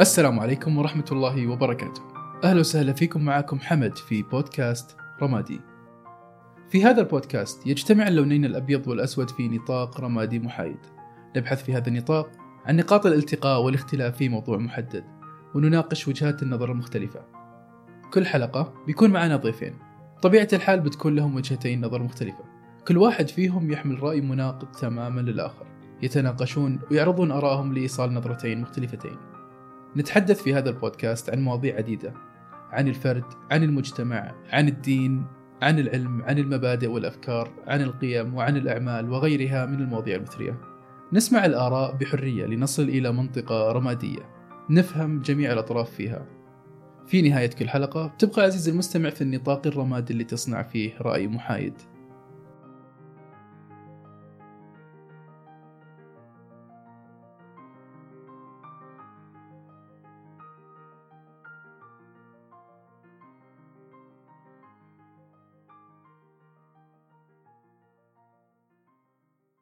السلام عليكم ورحمة الله وبركاته. أهلا وسهلا فيكم معكم حمد في بودكاست رمادي. في هذا البودكاست يجتمع اللونين الأبيض والأسود في نطاق رمادي محايد. نبحث في هذا النطاق عن نقاط الالتقاء والاختلاف في موضوع محدد، ونناقش وجهات النظر المختلفة. كل حلقة بيكون معنا ضيفين. طبيعة الحال بتكون لهم وجهتين نظر مختلفة. كل واحد فيهم يحمل رأي مناقض تماما للآخر. يتناقشون ويعرضون آرائهم لإيصال نظرتين مختلفتين. نتحدث في هذا البودكاست عن مواضيع عديدة عن الفرد، عن المجتمع، عن الدين، عن العلم، عن المبادئ والأفكار، عن القيم وعن الأعمال وغيرها من المواضيع المثرية. نسمع الآراء بحرية لنصل إلى منطقة رمادية نفهم جميع الأطراف فيها. في نهاية كل حلقة تبقى عزيزي المستمع في النطاق الرمادي اللي تصنع فيه رأي محايد